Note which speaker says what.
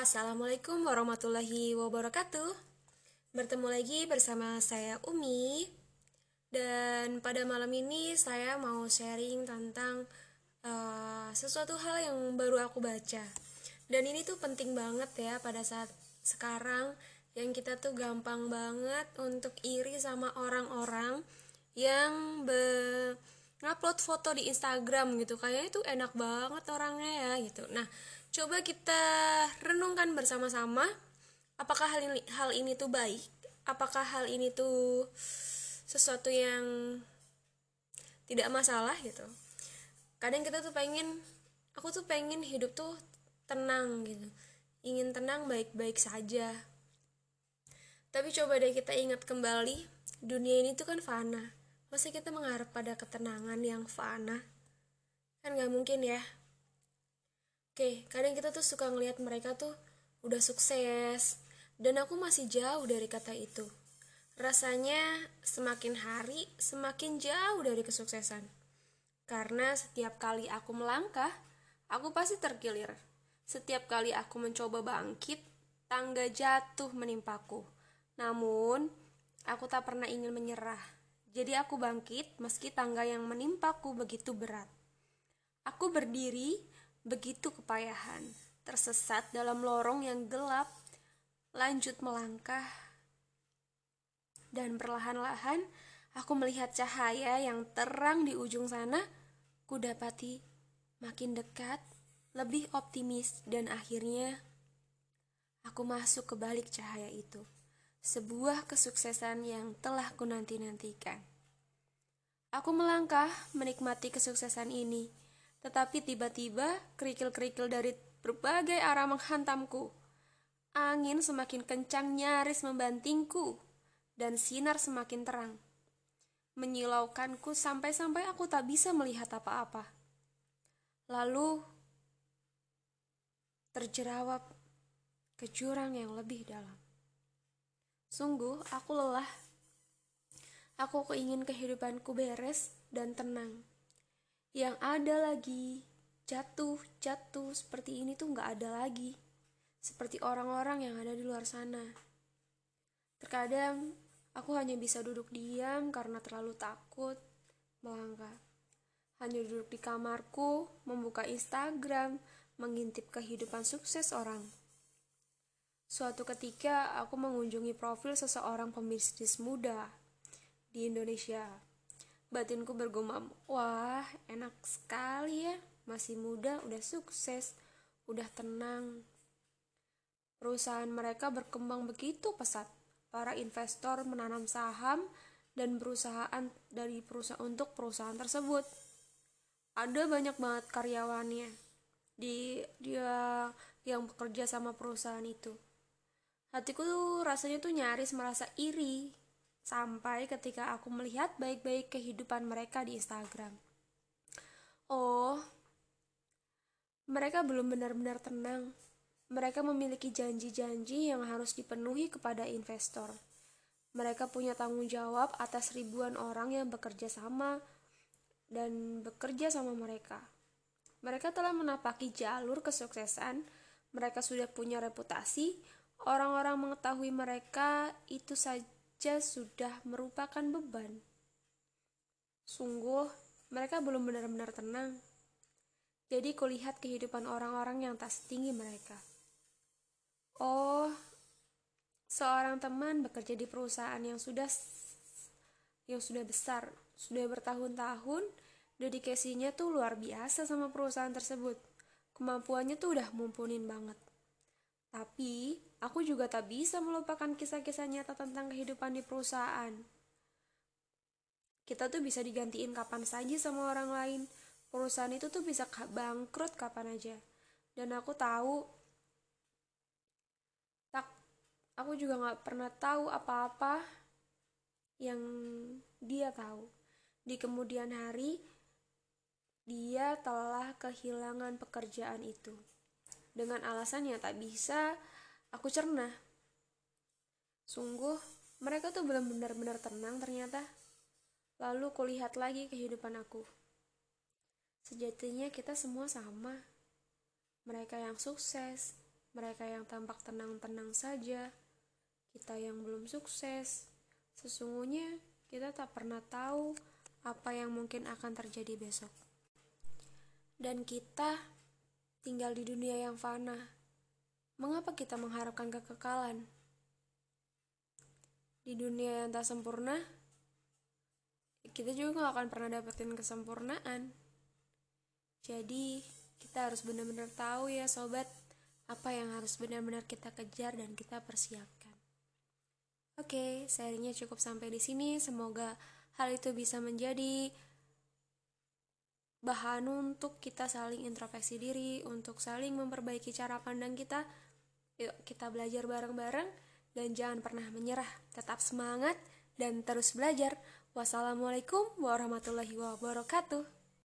Speaker 1: Assalamualaikum warahmatullahi wabarakatuh. Bertemu lagi bersama saya Umi. Dan pada malam ini saya mau sharing tentang uh, sesuatu hal yang baru aku baca. Dan ini tuh penting banget ya pada saat sekarang yang kita tuh gampang banget untuk iri sama orang-orang yang be ngupload foto di Instagram gitu kayaknya itu enak banget orangnya ya gitu nah coba kita renungkan bersama-sama apakah hal ini hal ini tuh baik? Apakah hal ini tuh sesuatu yang tidak masalah gitu? Kadang kita tuh pengen aku tuh pengen hidup tuh tenang gitu. Ingin tenang baik-baik saja. Tapi coba deh kita ingat kembali dunia ini tuh kan fana. Masa kita mengharap pada ketenangan yang fana? Kan gak mungkin ya. Oke, kadang kita tuh suka ngelihat mereka tuh udah sukses. Dan aku masih jauh dari kata itu. Rasanya semakin hari semakin jauh dari kesuksesan. Karena setiap kali aku melangkah, aku pasti terkilir. Setiap kali aku mencoba bangkit, tangga jatuh menimpaku. Namun, aku tak pernah ingin menyerah jadi aku bangkit meski tangga yang menimpaku begitu berat. Aku berdiri begitu kepayahan, tersesat dalam lorong yang gelap, lanjut melangkah. Dan perlahan-lahan aku melihat cahaya yang terang di ujung sana, ku dapati makin dekat, lebih optimis dan akhirnya aku masuk ke balik cahaya itu sebuah kesuksesan yang telah ku nanti-nantikan. Aku melangkah menikmati kesuksesan ini, tetapi tiba-tiba kerikil-kerikil dari berbagai arah menghantamku. Angin semakin kencang nyaris membantingku, dan sinar semakin terang. Menyilaukanku sampai-sampai aku tak bisa melihat apa-apa. Lalu terjerawap ke jurang yang lebih dalam. Sungguh, aku lelah. Aku keingin kehidupanku beres dan tenang. Yang ada lagi, jatuh-jatuh seperti ini tuh nggak ada lagi. Seperti orang-orang yang ada di luar sana. Terkadang, aku hanya bisa duduk diam karena terlalu takut melangkah. Hanya duduk di kamarku, membuka Instagram, mengintip kehidupan sukses orang. Suatu ketika aku mengunjungi profil seseorang pembisnis muda di Indonesia. Batinku bergumam, wah enak sekali ya, masih muda, udah sukses, udah tenang. Perusahaan mereka berkembang begitu pesat. Para investor menanam saham dan perusahaan dari perusahaan untuk perusahaan tersebut. Ada banyak banget karyawannya di dia yang bekerja sama perusahaan itu Hatiku tuh rasanya tuh nyaris merasa iri sampai ketika aku melihat baik-baik kehidupan mereka di Instagram. Oh, mereka belum benar-benar tenang. Mereka memiliki janji-janji yang harus dipenuhi kepada investor. Mereka punya tanggung jawab atas ribuan orang yang bekerja sama dan bekerja sama mereka. Mereka telah menapaki jalur kesuksesan. Mereka sudah punya reputasi, Orang-orang mengetahui mereka itu saja sudah merupakan beban. Sungguh, mereka belum benar-benar tenang. Jadi kulihat kehidupan orang-orang yang tak setinggi mereka. Oh, seorang teman bekerja di perusahaan yang sudah yang sudah besar, sudah bertahun-tahun, dedikasinya tuh luar biasa sama perusahaan tersebut. Kemampuannya tuh udah mumpunin banget. Tapi, aku juga tak bisa melupakan kisah-kisah nyata tentang kehidupan di perusahaan. Kita tuh bisa digantiin kapan saja sama orang lain. Perusahaan itu tuh bisa bangkrut kapan aja. Dan aku tahu, tak, aku juga gak pernah tahu apa-apa yang dia tahu. Di kemudian hari, dia telah kehilangan pekerjaan itu dengan alasan yang tak bisa aku cerna. Sungguh, mereka tuh belum benar-benar tenang ternyata. Lalu kulihat lagi kehidupan aku. Sejatinya kita semua sama. Mereka yang sukses, mereka yang tampak tenang-tenang saja, kita yang belum sukses. Sesungguhnya kita tak pernah tahu apa yang mungkin akan terjadi besok. Dan kita tinggal di dunia yang fana. Mengapa kita mengharapkan kekekalan? Di dunia yang tak sempurna, kita juga gak akan pernah dapetin kesempurnaan. Jadi, kita harus benar-benar tahu ya sobat, apa yang harus benar-benar kita kejar dan kita persiapkan. Oke, serinya cukup sampai di sini. Semoga hal itu bisa menjadi bahan untuk kita saling introspeksi diri, untuk saling memperbaiki cara pandang kita. Yuk, kita belajar bareng-bareng dan jangan pernah menyerah. Tetap semangat dan terus belajar. Wassalamualaikum warahmatullahi wabarakatuh.